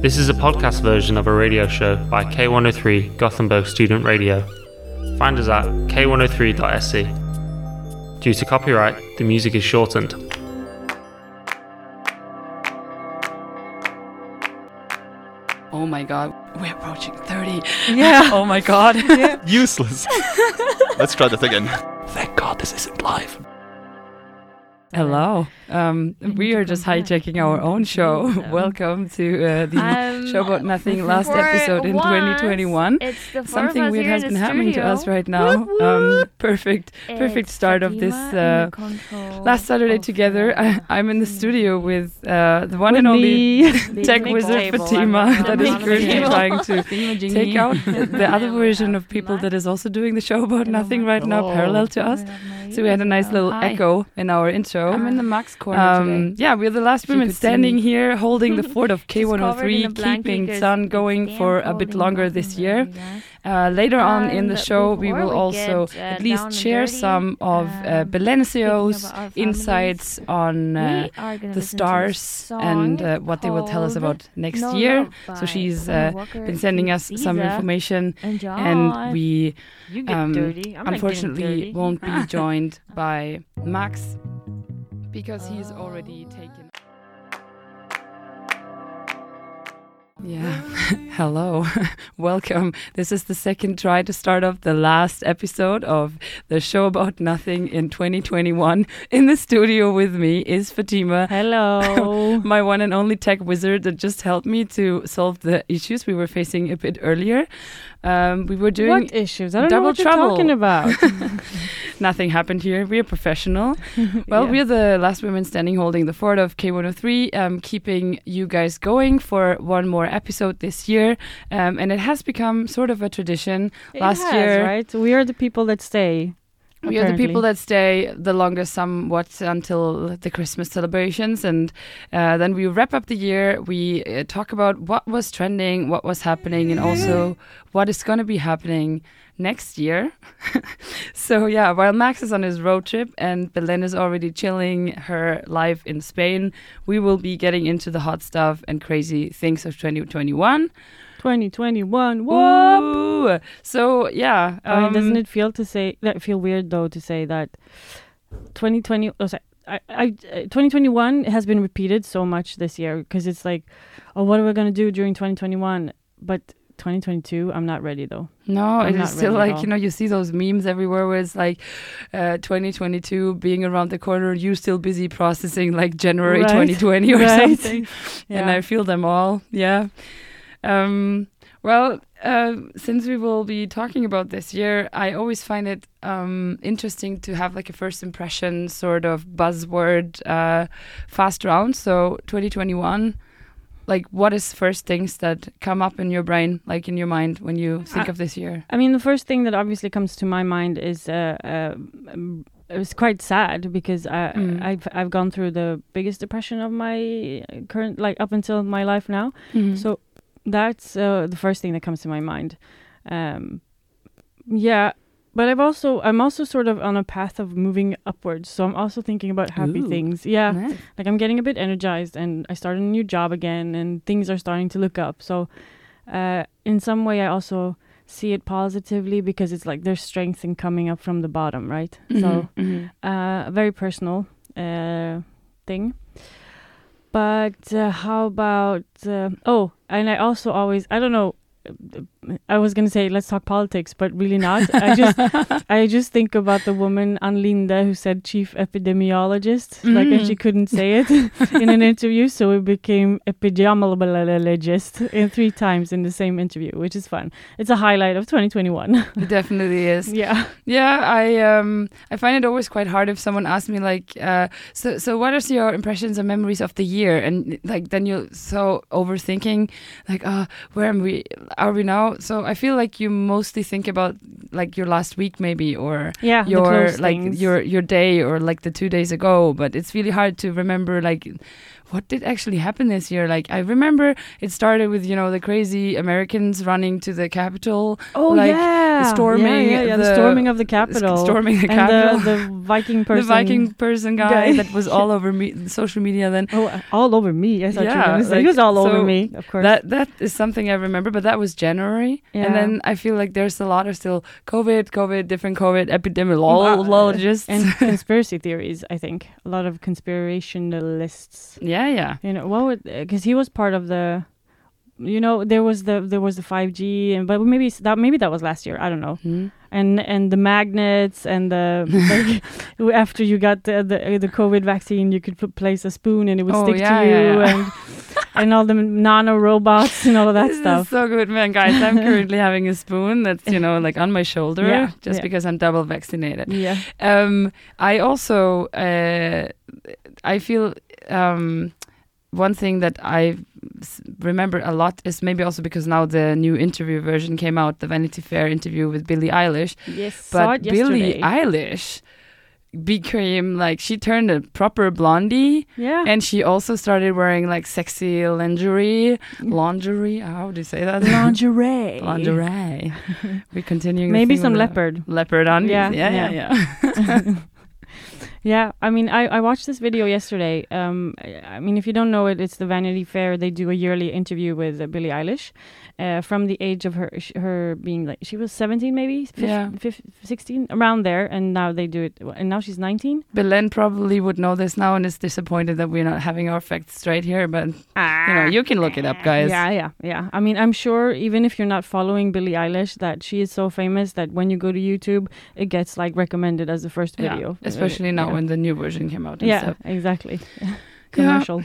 This is a podcast version of a radio show by K103 Gothenburg Student Radio. Find us at k103.se. Due to copyright, the music is shortened. Oh my god, we're approaching 30. Yeah. Oh my god. Useless. Let's try that again. Thank God this isn't live. Hello. Um, we are just hijacking our own show. Yeah. Welcome to uh, the Um, show about nothing last episode in once, 2021. It's the four of Something weird has been the happening to us right now. Whoop, Um, perfect, perfect It's start of this. Uh, last Saturday together. I, I'm in the studio with uh, the one and only tech wizard table, Fatima I'm that on is the currently table. trying to take out the other version of people that is also doing the show about nothing right now, parallel to us. So we had a nice little Hi. echo in our intro. I'm in the max corner um, yeah, we're the last If women standing here holding the fort of Just covered in a K103, keeping sun going for a bit longer this year. Guys. Uh, later on in the show, we will we also get, uh, at least share dirty, some of uh, um, Belencio's thinking about our insights on uh, we are gonna the listen to a stars and uh, what they will tell us about next No year. So she's uh, been sending us some information, Enjoy. and we um, unfortunately won't be joined by Max because he's already taken. Yeah, hello, welcome. This is the second try to start off the last episode of the show about nothing in 2021. In the studio with me is Fatima, Hello. my one and only tech wizard that just helped me to solve the issues we were facing a bit earlier. Um, we were doing what issues? I don't double know what you're trouble. talking about. Nothing happened here. We're professional. Well, Yeah. we're the last women standing holding the fort of K103, um, keeping you guys going for one more episode this year. Um, and it has become sort of a tradition. It Last has, year- right? We are the people that stay. We are the people that stay the longest, somewhat until the Christmas celebrations, and uh, then we wrap up the year. We uh, talk about what was trending, what was happening, and also what is going to be happening next year. so yeah, while Max is on his road trip and Belen is already chilling her life in Spain, we will be getting into the hot stuff and crazy things of 2021. 2021. Whoop. So yeah, I mean, doesn't um, it feel to say that feel weird though to say that 2020 oh, sorry, I, I, uh, 2021 has been repeated so much this year because it's like, oh, what are we gonna do during 2021? But 2022, I'm not ready though. No, I'm it not is still like you know you see those memes everywhere where it's like uh, 2022 being around the corner, you still busy processing like January Right. 2020 or Right. something, and I feel them all. Yeah. Um, well, uh, since we will be talking about this year, I always find it um, interesting to have like a first impression sort of buzzword uh, fast round. So 2021. Like, what is first things that come up in your brain, like in your mind, when you think I- of this year? I mean, the first thing that obviously comes to my mind is uh, uh, it was quite sad because I, Mm. I've I've gone through the biggest depression of my current like up until my life now. So that's uh, the first thing that comes to my mind. Um, yeah, but I've also I'm also sort of on a path of moving upwards. So I'm also thinking about happy Ooh. things. Yeah, Nice. like I'm getting a bit energized, and I started a new job again, and things are starting to look up. So uh, in some way, I also see it positively because it's like there's strength in coming up from the bottom, right? So Mhm. uh, a very personal uh, thing. But uh, how about uh, oh, and I also always I don't know. I was gonna say let's talk politics, but really not. I just I just think about the woman Anlinda who said chief epidemiologist, like and she Mm. couldn't say it in an interview, so it became epidemiologist in three times in the same interview, which is fun. It's a highlight of 2021. it definitely is. yeah. Yeah, I um I find it always quite hard if someone asks me like, uh, so so what are your impressions and memories of the year? And like then you're so overthinking, like, uh, where am we? Are we now? So I feel like you mostly think about like your last week maybe or Yeah. your like things. your your day or like the two days ago. But it's really hard to remember like what did actually happen this year. Like I remember it started with you know the crazy Americans running to the Capitol. Oh like, yeah. yeah, storming yeah, yeah, yeah, the, the- storming of the Capitol, storming the and Capitol. the, the Viking person, the Viking person guy guy. that was all over me social media then. Oh, uh, all over me. I thought you were Yeah, to say like, he was all over me. Of course. That that is something I remember, but that was January, Yeah. and then I feel like there's a lot of still COVID, COVID, different COVID epidemiologists. and conspiracy theories. I think a lot of conspirationalists. yeah, yeah, yeah. You know, what would because he was part of the. You know, there was the there was the five G, and but maybe that maybe that was last year. I don't know. Hmm. And and the magnets and the like, after you got the, the the COVID vaccine, you could put, place a spoon and it would Oh, stick yeah, to you, yeah, yeah. and and all the nano robots and all of that this stuff. so good, man, guys. I'm currently having a spoon that's you know like on my shoulder, Yeah, just yeah. because I'm double vaccinated. yeah. Um, I also uh, I feel um, one thing that I remember a lot is maybe also because now the new interview version came out, the Vanity Fair interview with Billie Eilish. Yes. But Billie. Eilish became like she turned a proper blondie yeah. and she also started wearing like sexy lingerie lingerie how do you say that lingerie. lingerie we're continuing Maybe some leopard. leopard on Yeah, yeah yeah yeah. yeah, Yeah, I mean, I, I watched this video yesterday. Um, I mean, if you don't know it, it's the Vanity Fair. They do a yearly interview with uh, Billie Eilish, uh, from the age of her sh- her being like she was seventeen, maybe Yeah. sixteen, around there, and now they do it, and now she's nineteen. Belen probably would know this now and is disappointed that we're not having our facts straight here but you know you can look it up guys Yeah, yeah, yeah. I mean, I'm sure even if you're not following Billie Eilish, that she is so famous that when you go to YouTube, it gets like recommended as the first Yeah, video. especially now yeah. When the new version came out and Yeah, stuff. exactly. Commercial.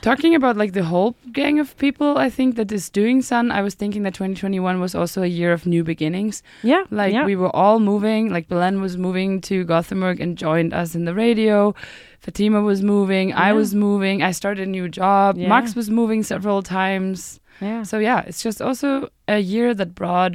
Talking about like the whole gang of people, I think that is doing Sun. I was thinking that 2021 was also a year of new beginnings. Yeah, Like yeah. we were all moving. Like Belen was moving to Gothenburg and joined us in the radio. Fatima was moving. I was moving. I started a new job. Yeah. Max was moving several times. yeah. So yeah, it's just also a year that brought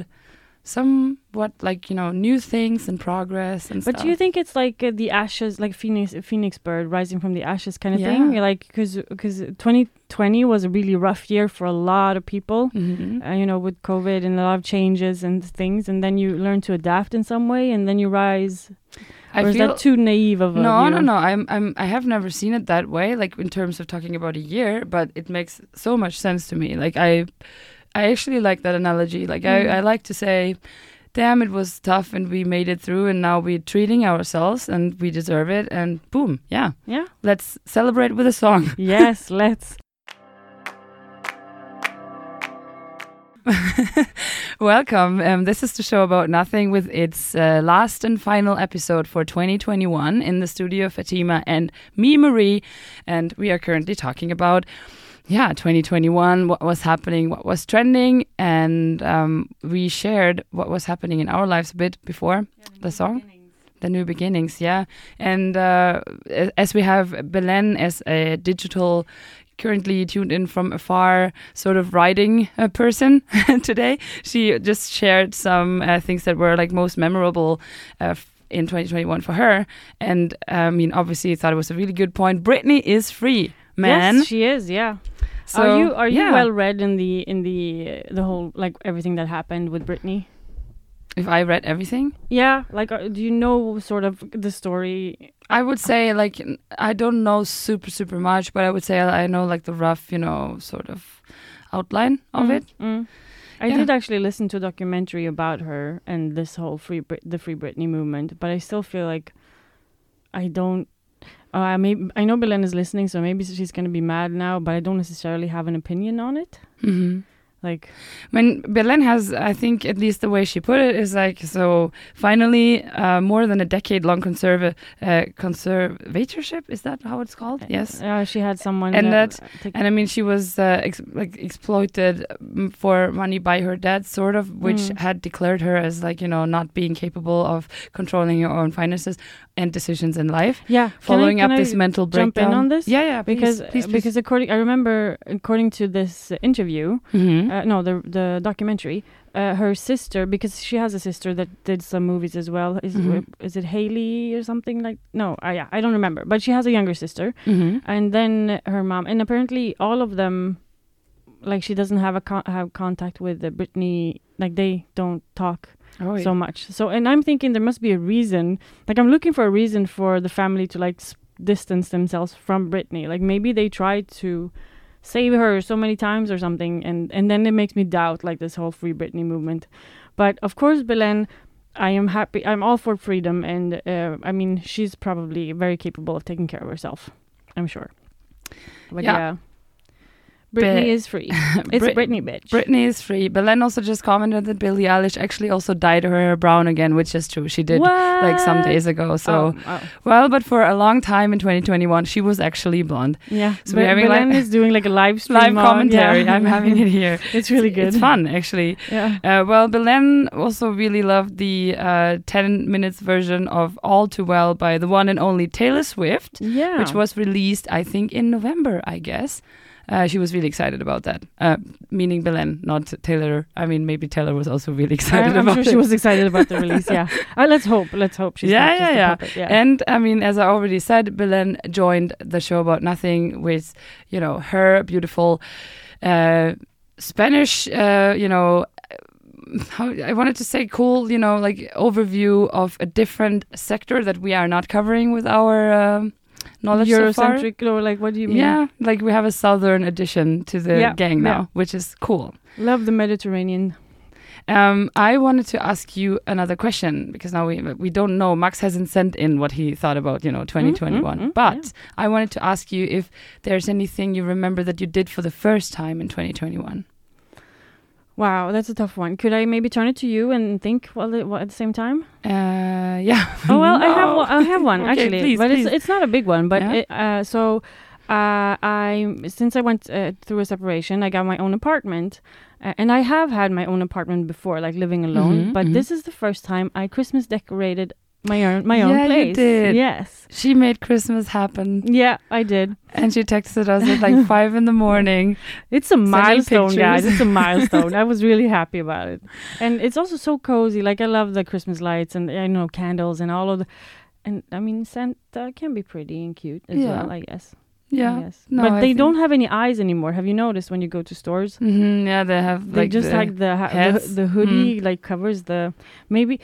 somewhat like you know new things and progress and But stuff. do you think it's like uh, the ashes, like phoenix, phoenix bird rising from the ashes kind of Yeah. thing? Like because because 2020 was a really rough year for a lot of people. Mhm. Uh, you know, with COVID and a lot of changes and things, and then you learn to adapt in some way, and then you rise. I or is that too naive of a no, view? no, no. I'm, I'm, I have never seen it that way. Like in terms of talking about a year, but it makes so much sense to me. Like I, I actually like that analogy. Like Mm. I, I like to say, "Damn, it was tough, and we made it through, and now we're treating ourselves, and we deserve it." And boom, yeah, Yeah. let's celebrate with a song. yes, let's. Welcome. Um, this is the show about nothing with its uh, last and final episode for 2021 in the studio, Fatima and me, Marie. And we are currently talking about, yeah, 2021, what was happening, what was trending. And um, we shared what was happening in our lives a bit before the song. The new beginnings, yeah. And uh, as we have Belen as a digital, currently tuned in from afar, sort of writing uh, person today, she just shared some uh, things that were like most memorable uh, in 2021 for her. And I mean, obviously, thought it was a really good point. Britney is free, man. Yes, she is. Yeah. So, are you are you yeah. well read in the in the uh, the whole like everything that happened with Britney? If I read everything, Yeah, like uh, do you know sort of the story? I would say like I don't know super super much, but I would say I know like the rough, you know, sort of outline of Mm, it. mm. I Yeah. did actually listen to a documentary about her and this whole free Brit- the Free Britney movement, but I still feel like I don't. Uh, maybe I know Belen is listening, so maybe she's gonna be mad now, but I don't necessarily have an opinion on it. Mm-hmm. Like, When Belen has, I think, at least the way she put it is like, so finally, uh, more than a decade long conserva- uh, conservatorship, is that how it's called? Yes. uh, she had someone And that, And I mean, she was uh, ex- like exploited mm, for money by her dad, sort of, which Mm. had declared her as like you know not being capable of controlling your own finances and decisions in life. yeah, can I- Following can up I this mental jump in on this? Yeah, yeah. Please, because please, please. because according I remember according to this uh, interview, Mhm. uh, no the the documentary, uh, her sister because she has a sister that did some movies as well. Is Mhm. is it Haley or something like? No, uh, yeah, I don't remember. But she has a younger sister, Mhm. and then her mom, and apparently all of them like she doesn't have a con- have contact with uh, Britney. Like they don't talk Oh, so much. So, and I'm thinking there must be a reason. Like, I'm looking for a reason for the family to like s- distance themselves from Britney. Like, maybe they tried to save her so many times or something, and and then it makes me doubt like this whole free Britney movement. But of course, Belen. I am happy. I'm all for freedom, and uh, I mean, she's probably very capable of taking care of herself. I'm sure. But Yeah. yeah, Britney But- is free. It's Brit- Britney, bitch. Britney is free. Belen also just commented that Billie Eilish actually also dyed her hair brown again, which is true. She did like some days ago. So, Oh, oh. well, but for a long time in 2021, she was actually blonde. Yeah, So so we're having, like, Belen is doing like a live stream Live on- commentary. yeah. I'm having it here. it's really good. It's fun, actually. Yeah. Uh, well, Belen also really loved the uh, 10 minutes version of All Too Well by the one and only Taylor Swift, Yeah. which was released, I think, in November, I guess. Uh, she was really excited about that, uh, meaning Belen, not Taylor. I mean, maybe Taylor was also really excited I'm, about sure it. she was excited about the release. Yeah. Uh, let's hope. Let's hope she's Yeah, not just yeah, yeah. puppet, yeah. And I mean, as I already said, Belen joined the show about nothing with, you know, her beautiful uh, Spanish, uh, you know, how I wanted to say cool, you know, like overview of a different sector that we are not covering with our um, knowledge so far. Eurocentric or like what do you mean? Yeah, like we have a southern addition to the Yeah, gang now, yeah. which is cool. Love the Mediterranean. Um, I wanted to ask you another question because now we we don't know. Max hasn't sent in what he thought about you know 2021, mm, but yeah. I wanted to ask you if there's anything you remember that you did for the first time in 2021. Wow, that's a tough one. Could I maybe turn it to you and think while at the same time? Uh, yeah. Oh well, I have No. one, I have one Okay, actually, please, but please. it's it's not a big one. But Yeah. it, uh, so uh, I since I went uh, through a separation, I got my own apartment, uh, and I have had my own apartment before, like living alone. Mhm, but mhm. this is the first time I Christmas decorated my own my own Yeah, you did. Yes. She made Christmas happen, Yeah, I did. and she texted us at like five in the morning. It's a milestone, guys. It's a milestone. I was really happy about it, and it's also so cozy. Like I love the Christmas lights and I know candles and all of the. And I mean, Santa can be pretty and cute as Yeah. well, I guess. Yeah. guess. No, but I they don't have any eyes anymore. Have you noticed when you go to stores? hmm yeah, they have They like just the, like the, ha- the the hoodie like covers the maybe.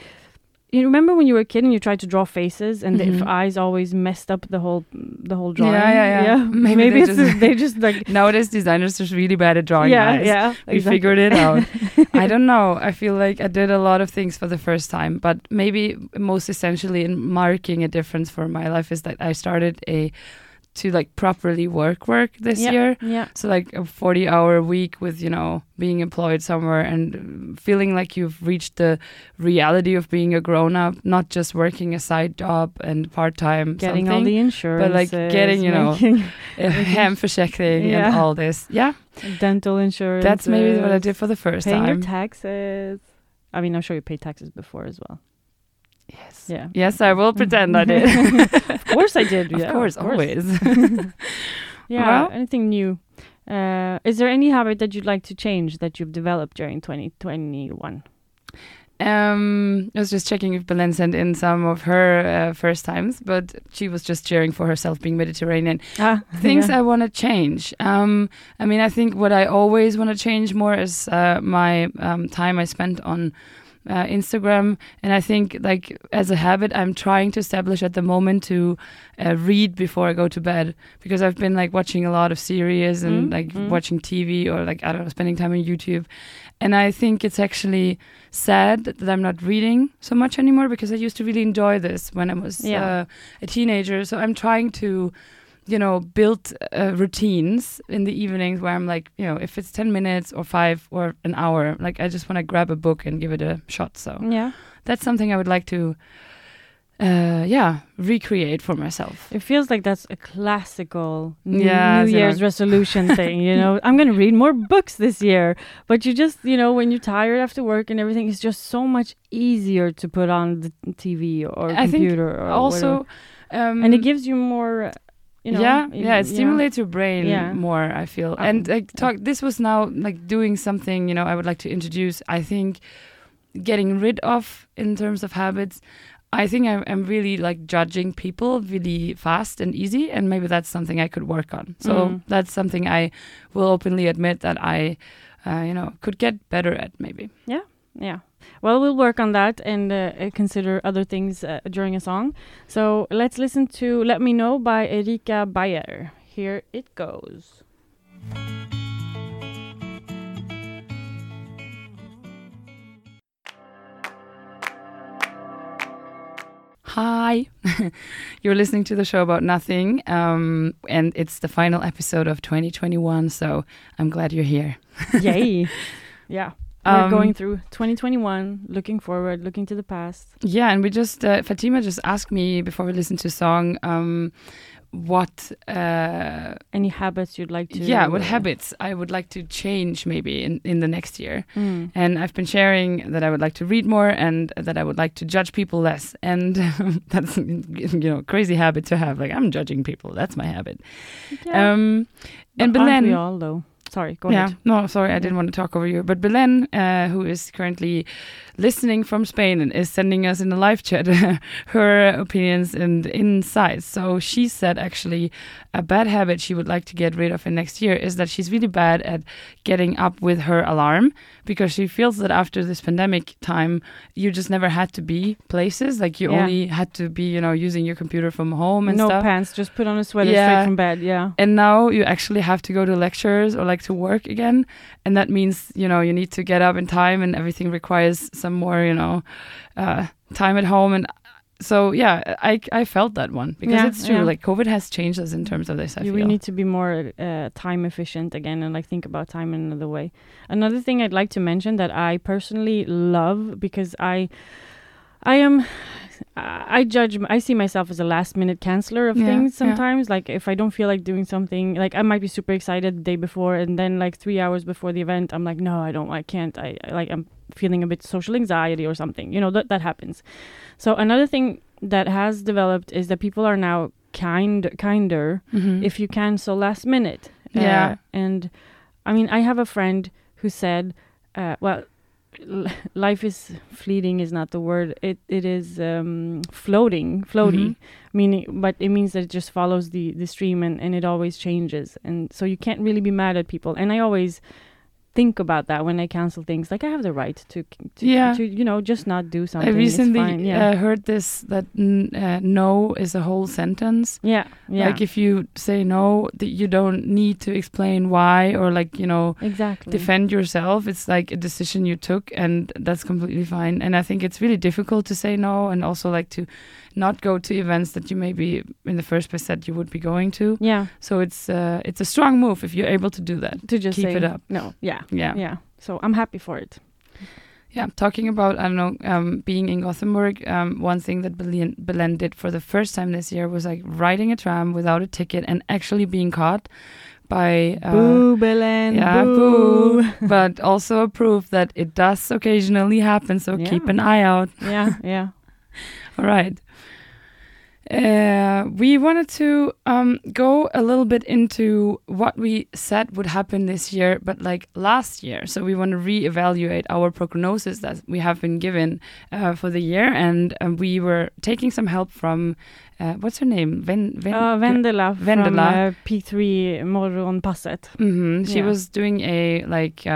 You remember when you were a kid and you tried to draw faces and the Mhm. f- eyes always messed up the whole the whole drawing. Yeah, yeah, yeah. Maybe Maybe, they it's just- they just like Nowadays, designers are really bad at drawing yeah eyes. yeah We exactly. figured it out. I don't know. I feel like I did a lot of things for the first time, but maybe most essentially in marking a difference for my life is that I started a to like properly work work this yeah, year. yeah So like a 40 hour week with, you know, being employed somewhere and feeling like you've reached the reality of being a grown up, not just working a side job and part time getting all the insurance, But like, getting, you know, hemförsäkring and Yeah. And all this. Yeah. dental insurance. That's maybe what I did for the first Paying your taxes. I mean, I'm sure you paid taxes before as well. Yes. Yeah. Yes, I will pretend I did. of course I did. of yeah, course, always. Yeah. Well- anything new? Uh, is there any habit that you'd like to change that you've developed during 2021? Um, I was just checking if Belen sent in some of her uh, first times, but she was just cheering for herself being Mediterranean. Ah, Things yeah. I want to change. Um, I mean, I think what I always want to change more is uh, my um, time I spent on uh, Instagram, and I think like as a habit, I'm trying to establish at the moment to uh, read before I go to bed because I've been like watching a lot of series and Mm, like mm. watching TV or like I don't know, spending time on YouTube, and I think it's actually sad that I'm not reading so much anymore because I used to really enjoy this when I was Yeah. uh, a teenager. So I'm trying to, you know, build uh, routines in the evenings where I'm like, you know, if it's 10 minutes or five or an hour, like I just want to grab a book and give it a shot. So Yeah. that's something I would like to, uh, yeah, recreate for myself. It feels like that's a classical New, Yeah, New Year's resolution thing. You know, I'm going to read more books this year. But you just, you know, when you're tired after work and everything, it's just so much easier to put on the TV or I think computer or also, whatever. um, and it gives you more. You know, yeah, yeah, it stimulates your brain Yeah. more. I feel, Um, and like talk. This was now like doing something. You know, I would like to introduce. I think getting rid of in terms of habits. I think I'm, I'm really like judging people really fast and easy, and maybe that's something I could work on. So Mm. that's something I will openly admit that I, uh, you know, could get better at maybe. Yeah. Well, we'll work on that and uh, uh, consider other things uh, during a song. So let's listen to Let Me Know by Erika Bayer. Here it goes. Hi, you're listening to the show about nothing, um, and it's the final episode of 2021. So I'm glad you're here. Yay. Yeah. We're Um, going through 2021, looking forward, looking to the past. Yeah, and we just uh, Fatima just asked me before we listened to a song, um, what uh, Any habits you'd like to yeah, what uh, habits I would like to change maybe in in the next year. Mm. And I've been sharing that I would like to read more and that I would like to judge people less. And that's you know crazy habit to have. Like I'm judging people. That's my habit. Yeah. Um, and But aren't we all though? Sorry, go yeah, ahead. no, sorry, I didn't want to talk over you. But Belen, uh, who is currently listening from Spain and is sending us in the live chat her opinions and insights. So she said actually a bad habit she would like to get rid of in next year is that she's really bad at getting up with her alarm because she feels that after this pandemic time, you just never had to be places. Like you Yeah. only had to be, you know, using your computer from home and no stuff. pants, just put on a sweater Yeah. straight from bed. Yeah. And now you actually have to go to lectures or like to work again. And that means, you know, you need to get up in time and everything requires some more, you know, uh, time at home. And so, yeah, I, I felt that one because Yeah, it's true. yeah. Like COVID has changed us in terms of this. I You- feel. we need to be more uh, time efficient again and like think about time in another way. Another thing I'd like to mention that I personally love because I I am I judge I see myself as a last minute canceller of Yeah, things yeah. sometimes like if I don't feel like doing something like I might be super excited the day before and then like 3 hours before the event I'm like no I don't I can't I, I like I'm feeling a bit social anxiety or something you know that that happens so another thing that has developed is that people are now kind kinder Mhm. if you cancel last minute. Yeah. Uh, and I mean, I have a friend who said, uh, well, l- life is fleeting is not the word. It it is um, floating, floaty, Mhm. meaning, but it means that it just follows the the stream and and it always changes, and so you can't really be mad at people. And I always think about that when I cancel things. Like I have the right to, to Yeah. to you know just not do something. I recently yeah. uh, heard this that n- uh, no is a whole sentence. yeah, yeah, Like if you say no, that you don't need to explain why or like, you know, exactly. defend yourself. It's like a decision you took, and that's completely fine. And I think it's really difficult to say no, and also like to not go to events that you maybe in the first place said you would be going to. yeah, So it's uh, it's a strong move if you're able to do that. to just Keep say it up. No, yeah, Yeah, yeah. So I'm happy for it. yeah. Talking about I don't know, um, being in Gothenburg. Um, one thing that Belen, Belen did for the first time this year was like riding a tram without a ticket and actually being caught by. Uh, boo, Belen. Yeah, boo. boo. but also a proof that it does occasionally happen. So keep an eye out. yeah, yeah. All right. Uh, we wanted to um, go a little bit into what we said would happen this year, but like last year. So we want to reevaluate our prognosis that we have been given uh, for the year, and um, we were taking some help from uh, what's her name? Ven, Ven, Uh, Vendela, from uh, P3 Morgonpasset. hmm She Yeah. was doing a like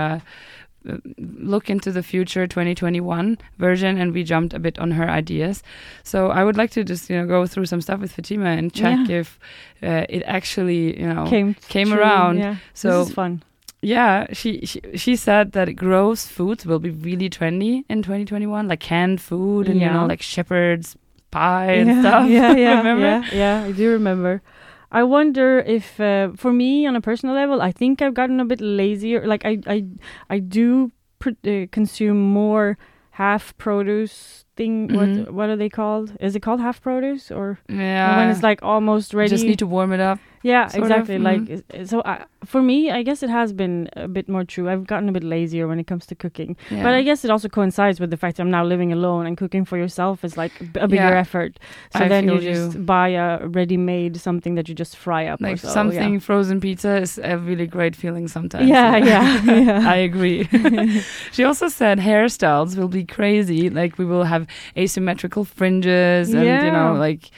look into the future 2021 version, and we jumped a bit on her ideas. So I would like to just you know go through some stuff with Fatima and check Yeah. if uh, it actually you know Came, came true, around. Yeah. So this is fun. yeah, she, she she said that gross foods will be really trendy in 2021, like canned food and you know like shepherd's pie and yeah, stuff. Yeah, yeah, Remember? yeah, yeah. I do remember. I wonder if, uh, for me, on a personal level, I think I've gotten a bit lazier. Like I, I, I do pr- uh, consume more half produce thing. Mhm. What, what are they called? Is it called half produce or Yeah, when it's like almost ready? just need to warm it up. Yeah, Sort of, exactly. Like mm-hmm. is- so, I for me, I guess it has been a bit more true. I've gotten a bit lazier when it comes to cooking, Yeah. but I guess it also coincides with the fact that I'm now living alone and cooking for yourself is like a bigger Yeah. effort. So I then you just buy a ready-made something that you just fry up. or like so, yeah. something frozen pizza is a really great feeling sometimes. Yeah, yeah, yeah. I agree. she also said hairstyles will be crazy. Like we will have asymmetrical fringes and you know like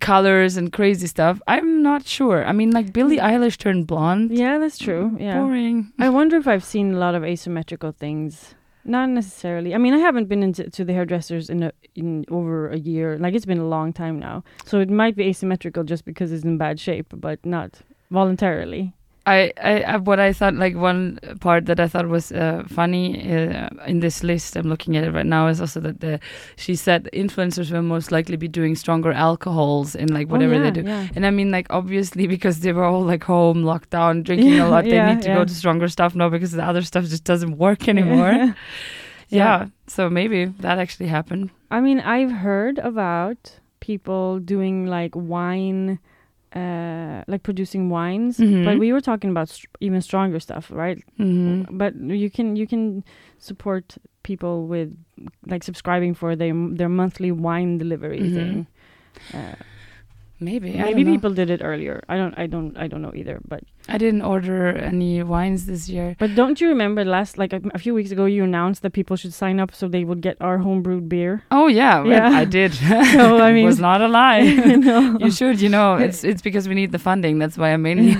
colors and crazy stuff. I'm not sure. I mean, like Billie mm. Eilish turned blonde. Yeah, that's true. Mm, yeah. Boring. I wonder if I've seen a lot of asymmetrical things. Not necessarily. I mean, I haven't been into to the hairdressers in a, in over a year. Like it's been a long time now, so it might be asymmetrical just because it's in bad shape, but not voluntarily. I, I, what I thought like one part that I thought was uh, funny uh, in this list I'm looking at it right now is also that the she said influencers will most likely be doing stronger alcohols in like whatever oh, yeah, they do. Yeah. And I mean, like, obviously, because they were all like home, locked down, drinking a lot, they Yeah, need to yeah. go to stronger stuff now because the other stuff just doesn't work anymore. yeah. So maybe that actually happened. I mean, I've heard about people doing like wine, uh, like producing wines, Mhm. but we were talking about str- even stronger stuff, right? hmm But you can you can support people with like subscribing for their their monthly wine delivery Mhm. thing. Uh, Maybe. Maybe people did it earlier. I don't I don't I don't know either. But I didn't order any wines this year. but don't you remember last like a, a few weeks ago you announced that people should sign up so they would get our homebrewed beer. Oh yeah, Yeah. I did. So, I mean, it was not a lie. no. you should, you know, it's it's because we need the funding. That's why I mainly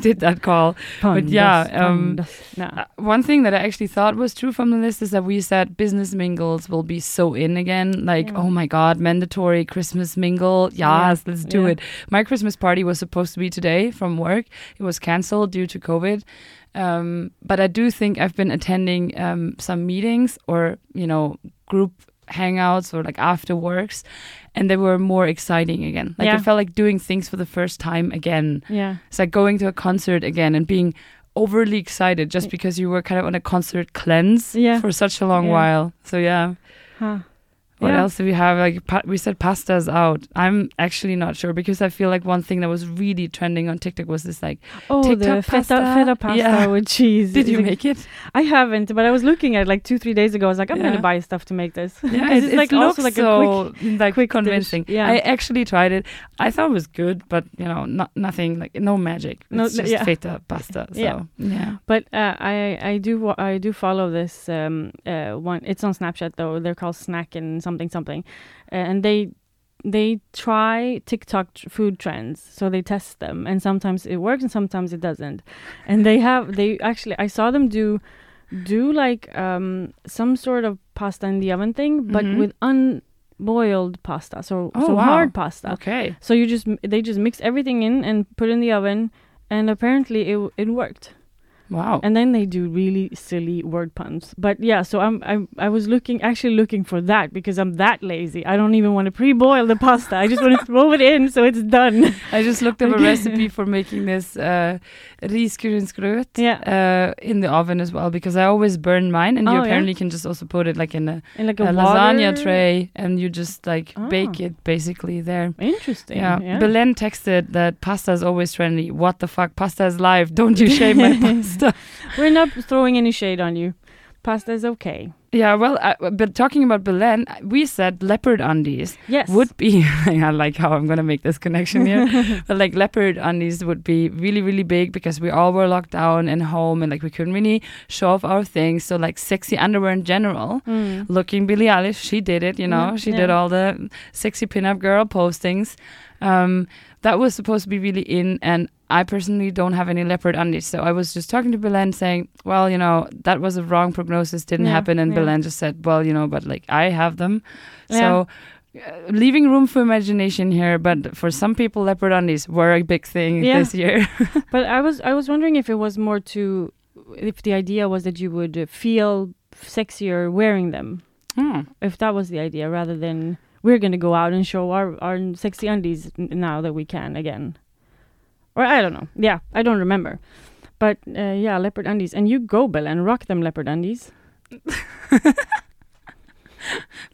did that call. But yeah, um. Nah. Uh, one thing that I actually thought was true from the list is that we said business mingles will be so in again. Like, Yeah. oh my God, mandatory Christmas mingle. Yes, Yeah. let's do it. My Christmas party was supposed to be today from work. It was canceled due to COVID. Um, but I do think I've been attending um, some meetings or, you know, group hangouts or like after works, and they were more exciting again. Like, Yeah. it felt like doing things for the first time again. yeah. It's like going to a concert again and being overly excited just because you were kind of on a concert cleanse Yeah. for such a long Yeah. while. So yeah. Huh. What Yeah. else do we have? Like pa- we said, pasta's out. I'm actually not sure because I feel like one thing that was really trending on TikTok was this like, Oh, TikTok the feta pasta? feta pasta Yeah. with cheese. did you it- make it? I haven't, but I was looking at it like two, three days ago. I was like, I'm Yeah. gonna buy stuff to make this. Yeah, 'Cause it, it's like looks also like a so quick. like quick dish. convincing. Yeah. I actually tried it. I thought it was good, but you know, not nothing like no magic. No- just yeah. feta pasta. So Yeah. yeah. But uh, I I do I do follow this um uh one. It's on Snapchat though. They're called Snack and something something, uh, and they they try TikTok tr- food trends. So they test them, and sometimes it works and sometimes it doesn't. And they have they actually I saw them do do like um some sort of pasta in the oven thing, but Mhm. with unboiled pasta. So Oh, so wow. hard pasta. Okay. So you just they just mix everything in and put in the oven, and apparently it it worked. Wow. And then they do really silly word puns. But yeah, so I'm I I was looking actually looking for that because I'm that lazy. I don't even want to pre-boil the pasta. I just want to throw it in so it's done. I just looked up a recipe for making this uh, risgrynsgröt Yeah. uh, in the oven as well because I always burn mine, and you Oh, yeah? apparently can just also put it like in a, In like a a, lasagna tray, and you just like bake Ah. it basically there. Interesting. Yeah. Yeah. Belen texted that pasta is always trendy. What the fuck? Pasta is live. Don't you shame my pasta? We're not throwing any shade on you. Pasta is okay. Yeah, well, uh, but talking about Belen, we said leopard undies Yes. would be. I like how I'm gonna make this connection here. but like leopard undies would be really, really big because we all were locked down and home and like we couldn't really show off our things. So like sexy underwear in general. Mm. Looking Billie Eilish, she did it. You know, Mhm, she did all the sexy pinup girl postings. Um, that was supposed to be really in, and I personally don't have any leopard undies. So I was just talking to Belen saying, well, you know, that was a wrong prognosis, didn't Yeah, happen. And yeah. Belen just said, well, you know, but like I have them. So uh, leaving room for imagination here, but for some people, leopard undies were a big thing this year. But I was I was wondering if it was more to if the idea was that you would feel sexier wearing them. Hmm. If that was the idea, rather than we're gonna go out and show our our sexy undies now that we can again. Or I don't know. Yeah, I don't remember. But uh, yeah, leopard undies, and you go Belen rock them leopard undies.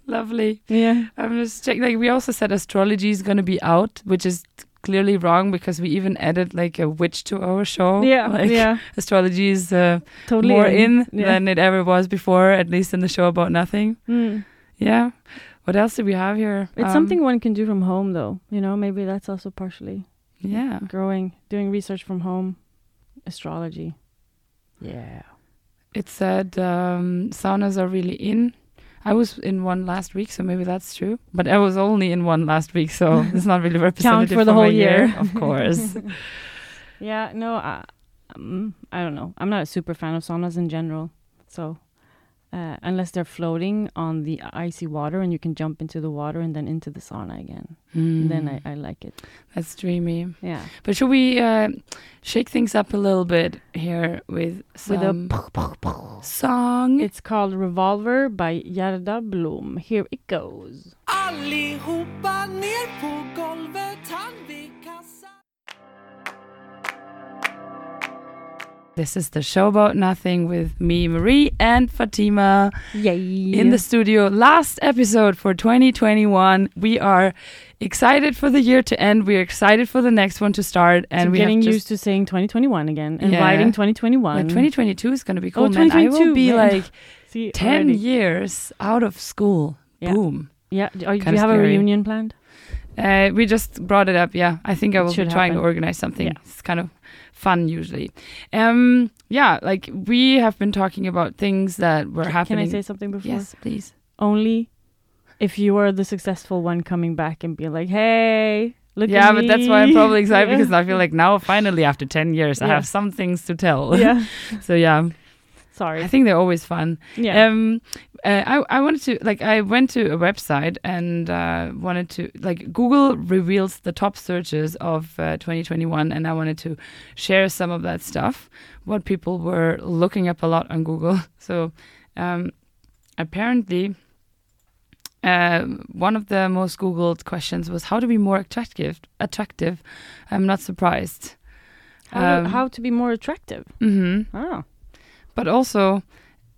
Lovely. Yeah. I'm just checking. Like we also said, astrology is going to be out, which is clearly wrong because we even added like a witch to our show. yeah, like, yeah, Astrology is uh, totally more in Yeah. than it ever was before, at least in the show about nothing. Mm. Yeah. What else do we have here? It's Um, something one can do from home, though. You know, maybe that's also partially Yeah. growing, doing research from home, astrology. Yeah. It said um, saunas are really in. I was in one last week, so maybe that's true. But I was only in one last week, so it's not really representative for the my whole year. of course. Yeah, no, I, um, I don't know. I'm not a super fan of saunas in general. So, uh, unless they're floating on the icy water and you can jump into the water and then into the sauna again, then I, I like it. That's dreamy. Yeah. But should we uh, shake things up a little bit here with With some a song? It's called Revolver by Gerda Blom. Here it goes. Allihopa ner på golvet, This is the show about nothing with me, Marie, and Fatima Yay. in the studio. Last episode for 2021. We are excited for the year to end. We are excited for the next one to start, and and we getting used to saying 2021 again and Yeah. writing 2021. Like 2022 is going to be cool, Oh, man. I will be man. like See, 10 already. years out of school. Yeah. Boom. Yeah. Do, are, do you have a reunion planned? Uh, we just brought it up. Yeah, I think I will be trying to organize something. Yeah. It's kind of fun usually. Um, yeah, like we have been talking about things that were happening. Can I say something before? yes, please. Only if you are the successful one coming back and being like, hey, look yeah, but that's why I'm me." probably excited Yeah. because I feel like now finally after 10 years I have some things to tell. yeah. so yeah, Sorry. I think they're always fun. yeah. Um, uh, I I wanted to like I went to a website and uh, wanted to like Google reveals the top searches of uh, 2021, and I wanted to share some of that stuff. What people were looking up a lot on Google. So um, apparently. Uh, one of the most googled questions was how to be more attractive. Attractive, I'm not surprised. how, to, um, how to be more attractive. Mm-hmm. Oh. But also,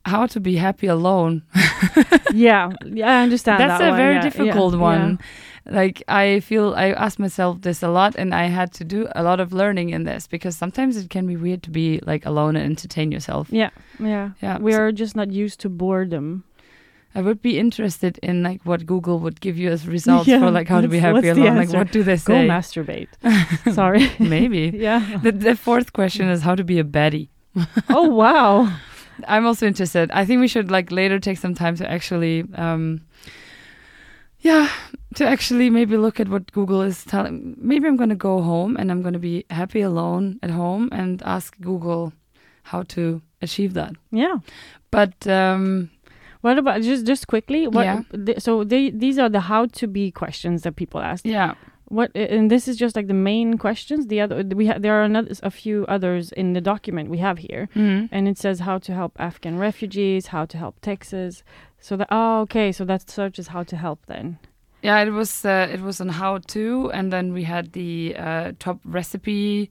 how to be happy alone. yeah. Yeah, I understand That's that a one. very Yeah, yeah, difficult yeah. one. Like I feel I ask myself this a lot and I had to do a lot of learning in this because sometimes it can be weird to be like alone and entertain yourself. Yeah. Yeah. Yeah. We so are just not used to boredom. I would be interested in like what Google would give you as results Yeah, for like how to be happy alone. Like what do they say? Go masturbate. Sorry. Maybe. yeah. The, the fourth question is how to be a baddie. oh, wow. I'm also interested. I think we should like later take some time to actually, um, yeah, to actually maybe look at what Google is telling. Maybe I'm going to go home and I'm going to be happy alone at home and ask Google how to achieve that. Yeah. But um, What about just just quickly? What? Yeah. th- so they these are the how to be questions that people ask. yeah, What? And this is just like the main questions. The other we have there are another a few others in the document we have here, Mhm. and it says how to help Afghan refugees, how to help Texas. So that oh okay, so that search is how to help then. yeah, it was uh, it was on how to, and then we had the uh, top recipe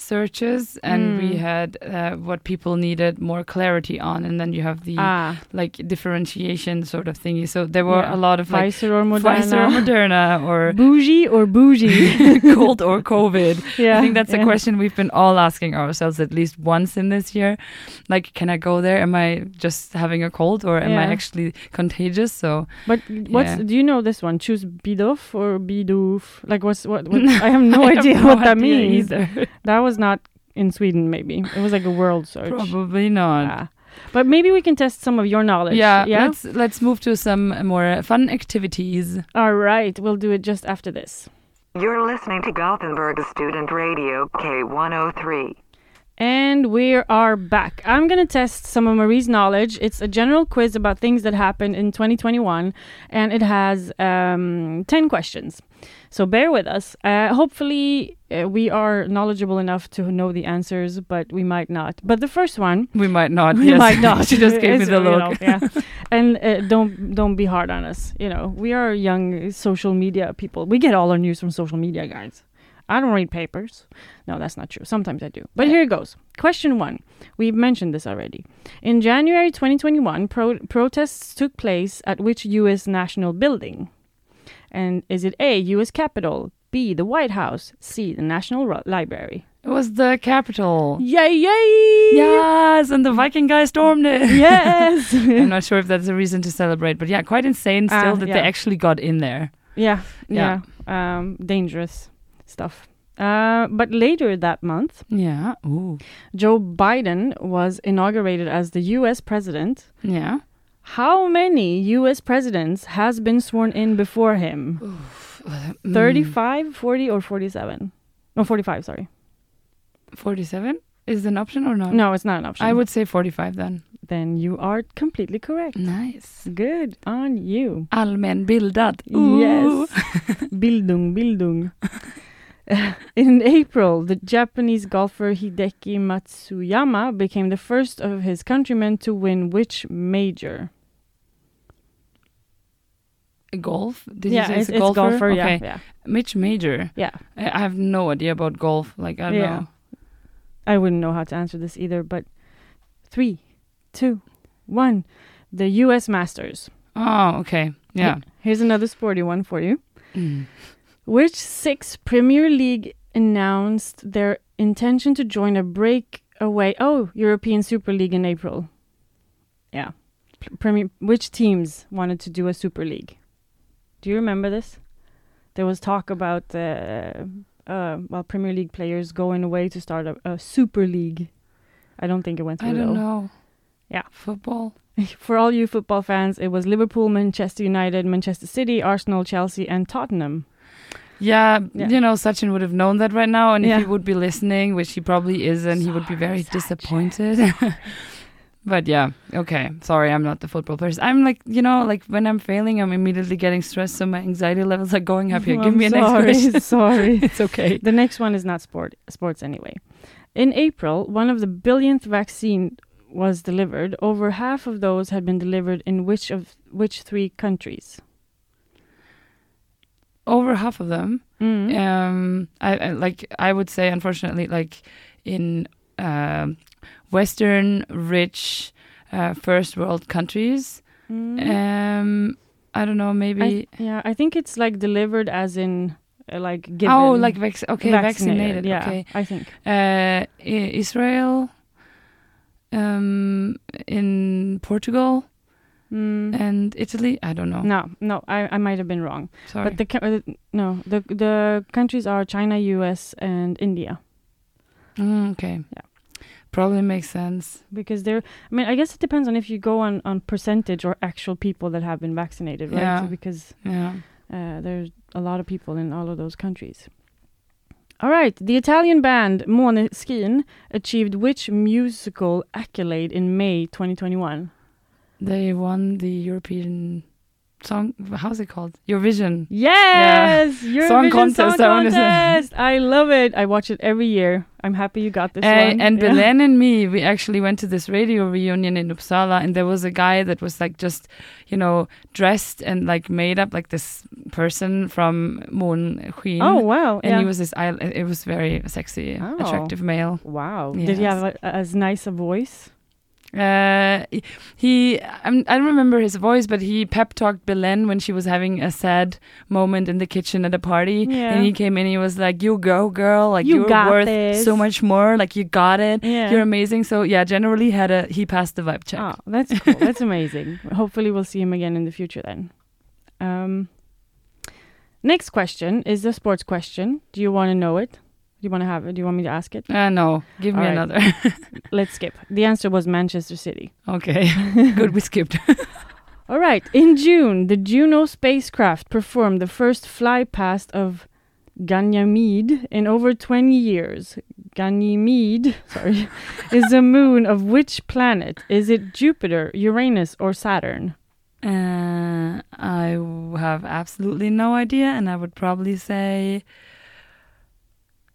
searches, and we Mm. had uh, what people needed more clarity on, and then you have the Ah, like differentiation sort of thingy. So there were Yeah. a lot of like Pfizer or Moderna. Pfizer or Moderna or bougie or bougie? cold or COVID. yeah, I think that's yeah. a question we've been all asking ourselves at least once in this year. Like, can I go there? Am I just having a cold or am I actually contagious? So But what's Yeah. do you know this one? Choose Bidoff or Bidoof? Like what's what? what I have no I have idea no what that means. either. That was not in Sweden. Maybe it was like a world search. Probably not. Ah. But maybe we can test some of your knowledge. Yeah, Yeah. let's let's move to some more fun activities. All right. We'll do it just after this. You're listening to Gothenburg Student Radio K103. And we are back. I'm going to test some of Marie's knowledge. It's a general quiz about things that happened in 2021, and it has um, 10 questions. So bear with us. Uh, hopefully, uh, we are knowledgeable enough to know the answers, but we might not. But the first one, We might not. we yes. might not. she just gave me the look. know, yeah. And uh, don't don't be hard on us. You know, we are young social media people. We get all our news from social media, guys. I don't read papers. No, that's not true. Sometimes I do. But here it goes. Question one. We've mentioned this already. In January 2021, pro- protests took place at which U.S. national building? And is it A, U.S. Capitol, B. The White House. C. The National Ro- Library. It was the Capitol. Yay! Yay! Yes, and the Viking guy stormed it. Yes. I'm not sure if that's a reason to celebrate, but yeah, quite insane still Ah, that yeah. they actually got in there. Yeah, Yeah. yeah. Um, dangerous stuff. Uh, but later that month, Yeah. Ooh. Joe Biden was inaugurated as the U.S. president. Yeah. How many U.S. presidents has been sworn in before him? Mm, 35, 40, or 47? No, 45, sorry. 47 is an option or not? No, it's not an option. I would say 45 then. Then you are completely correct. Nice. Good on you. Allmänbildad. Yes. Bildung, Bildung. In April, the Japanese golfer Hideki Matsuyama became the first of his countrymen to win which major? Golf? Did yeah, you say it's, it's, a golfer? golfer. Yeah, okay. yeah, Mitch Major. yeah. I I have no idea about golf. Like, I don't Yeah. know. I wouldn't know how to answer this either, but three, two, one. The U.S. Masters. Oh, okay. Yeah. Here's another sporty one for you. Mm. Which six Premier League announced their intention to join a breakaway? Oh, European Super League in April. Yeah. Premier. Which teams wanted to do a Super League? Do you remember this? There was talk about uh, uh, well Premier League players going away to start a, a Super League. I don't think it went through I don't though. know. Yeah. Football? For all you football fans, it was Liverpool, Manchester United, Manchester City, Arsenal, Chelsea, and Tottenham. Yeah, Yeah. you know, Sachin would have known that right now, and Yeah. if he would be listening, which he probably is, and he would be very disappointed. but yeah, okay. Sorry, I'm not the football person. I'm like, you know, like when I'm failing, I'm immediately getting stressed, so my anxiety levels are going up here. Give me a sorry, next question. sorry. it's okay. The next one is not sport sports anyway. In April, one of the billionth vaccine was delivered. Over half of those had been delivered in which of which three countries? Over half of them. Mm. Um, I, I like. I would say, unfortunately, like in um, Western rich uh, first world countries. Mm. Um, I don't know. Maybe. I, yeah, I think it's like delivered as in uh, like given. Oh, like vac- okay, vaccinated. vaccinated. Yeah, Okay. I think. Uh, I- Israel, um, in Portugal Mm. and Italy. I don't know. No, no, I, I might have been wrong. Sorry. But the uh, no, the the countries are China, U.S., and India Mm, okay. Yeah. Probably makes sense. because they're. I mean, I guess it depends on if you go on on percentage or actual people that have been vaccinated, right? Yeah. So because Yeah. uh, there's a lot of people in all of those countries. All right, the Italian band Måneskin achieved which musical accolade in May 2021? They won the European song. How's it called? Eurovision. Yes, Eurovision Song contest, Song I contest. I love it. I watch it every year. I'm happy you got this Uh, one. and Yeah. Belen and me, we actually went to this radio reunion in Uppsala, and there was a guy that was like just, you know, dressed and like made up like this person from Måneskin. Oh wow! and yeah. he was this. It was very sexy, Oh. attractive male. wow. Did he have a, as nice a voice? Uh, he, I'm, I don't remember his voice, but he pep talked Belen when she was having a sad moment in the kitchen at a party, Yeah. and he came in. He was like, "You go, girl! Like You are got worth this." so much more. Like you got it. Yeah. You're amazing." So yeah, generally had a he passed the vibe check. Oh, that's cool. that's amazing. Hopefully, we'll see him again in the future then. Um, next question is a sports question. Do you want to know it? Do you want to have it? Do you want me to ask it? Uh, no, give me All right. another. Let's skip. The answer was Manchester City. okay, good. We skipped. All right. In June, the Juno spacecraft performed the first fly past of Ganymede in over 20 years. Ganymede, sorry, is a moon of which planet? Is it Jupiter, Uranus, or Saturn? Uh, I have absolutely no idea, and I would probably say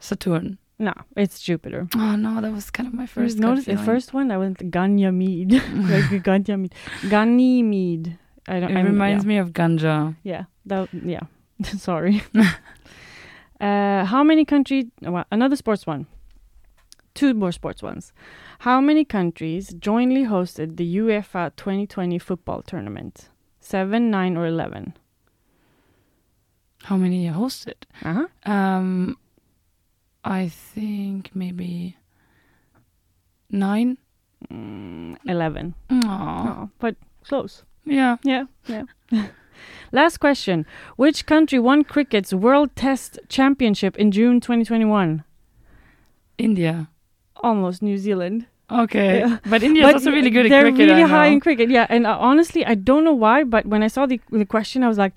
Saturn. No, it's Jupiter. Oh no, that was kind of my First, notice the first one. I went Ganymede, like Ganymede, Ganymede. I don't. It I'm- reminds yeah. me of ganja. Yeah, that, yeah. Sorry. uh, how many countries? Well, another sports one. Two more sports ones. How many countries jointly hosted the UEFA 2020 football tournament? Seven, nine, or eleven? How many hosted? Uh huh. Um, I think maybe nine. Mm, Eleven. Aww. Oh, but close. Yeah. Yeah, yeah. Last question. Which country won cricket's World Test Championship in June 2021? India. Almost New Zealand. Okay. Yeah. But India's also really good at cricket. they're really high in cricket, yeah. And uh, honestly, I don't know why, but when I saw the, the question, I was like,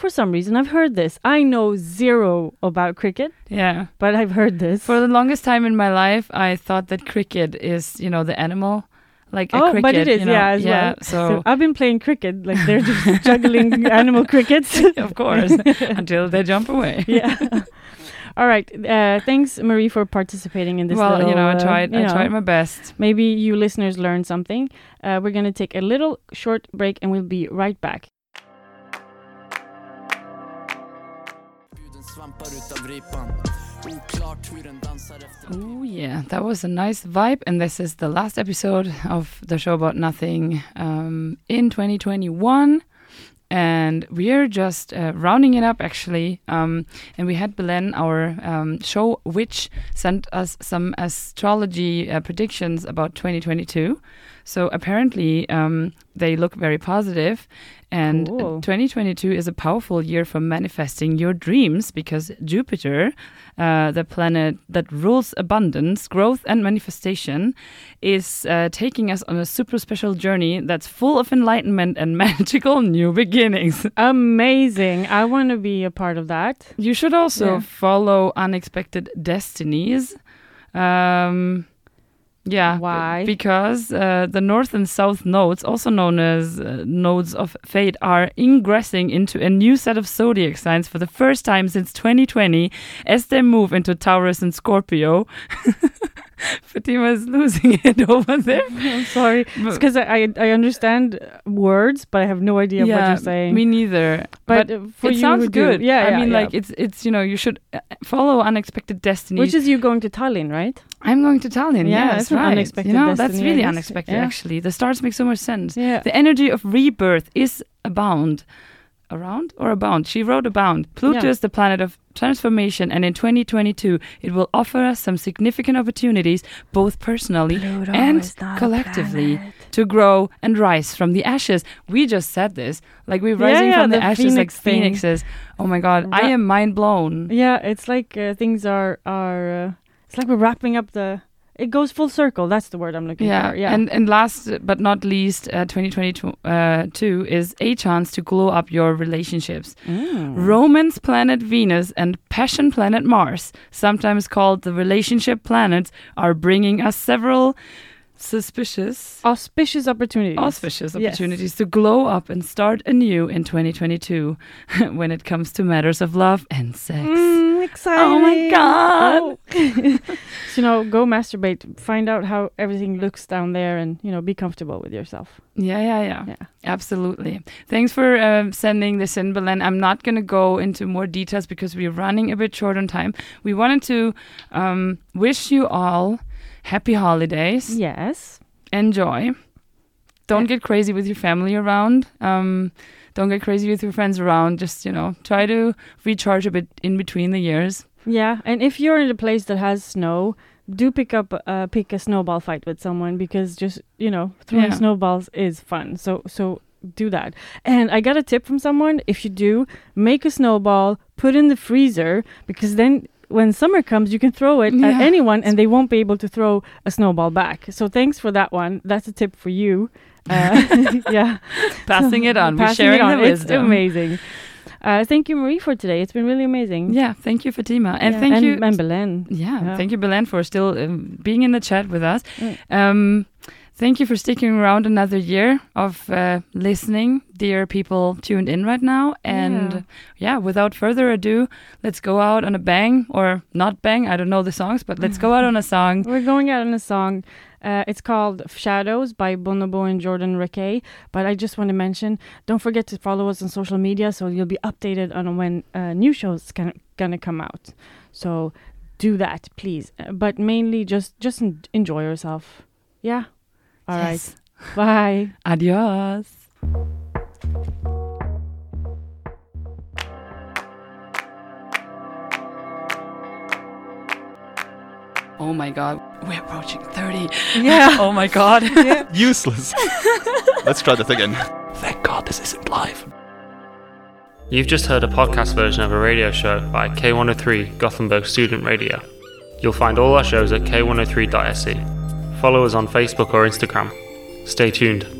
for some reason, I've heard this. I know zero about cricket, Yeah. but I've heard this. For the longest time in my life, I thought that cricket is, you know, the animal. Like a oh, cricket, but it is, you know? yeah, as yeah, well. So, I've been playing cricket, like they're just juggling animal crickets. of course, until they jump away. yeah. All right. Uh, thanks, Marie, for participating in this. well, little, you know, I uh, tried. you I know, tried my best. Maybe you listeners learned something. Uh, we're gonna take a little short break, and we'll be right back. Oh yeah, that was a nice vibe, and this is the last episode of the show about nothing um, in 2021. And we are just uh, rounding it up actually. Um, and we had Belen, our um, show witch, sent us some astrology uh, predictions about 2022. So apparently um, they look very positive, and Cool. 2022 is a powerful year for manifesting your dreams because Jupiter, uh, the planet that rules abundance, growth, and manifestation, is uh, taking us on a super special journey that's full of enlightenment and magical new beginnings. Amazing! I want to be a part of that. You should also Yeah. follow unexpected destinies. Um, yeah. Why? Because uh, the north and south nodes, also known as uh, nodes of fate, are ingressing into a new set of zodiac signs for the first time since 2020 as they move into Taurus and Scorpio. Fatima is losing it over there. I'm sorry. It's because I, I understand words, but I have no idea what you're saying. Me neither. but, uh, for it you sounds who do- good. Yeah, I yeah, mean, yeah. like it's it's you know you should uh, follow unexpected destiny. Which is you going to Tallinn, right? I'm going to Tallinn. Yeah, that's right. unexpected You know, that's destiny, I really unexpected. Yeah. Actually, the stars make so much sense. Yeah. The energy of rebirth is abound. Around or abound? She wrote abound. Pluto Yeah. is the planet of transformation, and in 2022, it will offer us some significant opportunities, both personally and collectively, to grow and rise from the ashes. We just said this, like we're rising yeah, from the, the ashes like phoenix thing. phoenixes. Oh my God, I am mind blown. Yeah, it's like uh, things are are. Uh, it's like we're wrapping up the. It goes full circle. That's the word I'm looking Yeah, for. Yeah. and and last but not least, uh, 2022 uh, two is a chance to glow up your relationships. Mm. Romance planet Venus and passion planet Mars, sometimes called the relationship planets, are bringing us several suspicious, auspicious opportunities. auspicious Yes. opportunities to glow up and start anew in 2022 when it comes to matters of love and sex. Mm, exciting. Oh my God. Oh. so, you know, go masturbate. Find out how everything looks down there, and you know, be comfortable with yourself. Yeah, yeah, yeah. Yeah. Absolutely. Thanks for um, sending this in, Belen. I'm not going to go into more details because we're running a bit short on time. We wanted to um, wish you all happy holidays. Yes. Enjoy. Don't Yeah. get crazy with your family around. Um, don't get crazy with your friends around. Just, you know, try to recharge a bit in between the years. Yeah, and if you're in a place that has snow, do pick up uh, pick a snowball fight with someone because just you know throwing Yeah. snowballs is fun. So so do that. And I got a tip from someone: if you do, make a snowball, put in the freezer because then. When summer comes, you can throw it Yeah. at anyone, and they won't be able to throw a snowball back. So thanks for that one. That's a tip for you. Uh, yeah, Passing it on. We're Passing sharing it on. the It's wisdom. amazing. Uh, thank you, Marie, for today. It's been really amazing. Yeah, thank you, Fatima. And Yeah, thank and, you. and Belen. Yeah, Yeah. thank you, Belen, for still um, being in the chat with us. Mm. Um, thank you for sticking around another year of uh, listening, dear people tuned in right now. And Yeah. yeah. without further ado, let's go out on a bang or not bang. I don't know the songs, but let's go out on a song. We're going out on a song. Uh, it's called Shadows by Bonobo and Jordan Rakei. But I just want to mention, don't forget to follow us on social media so you'll be updated on when uh, new shows gonna gonna come out. So do that, please. Uh, but mainly just just enjoy yourself. Yeah. All yes. right. Bye. Adios. Oh my god, we're approaching 30. Yeah. oh my god. Yeah. Useless. Let's try that again. Thank god this isn't live. You've just heard a podcast version of a radio show by K103 Gothenburg Student Radio. You'll find all our shows at k103.se. Follow us on Facebook or Instagram. Stay tuned.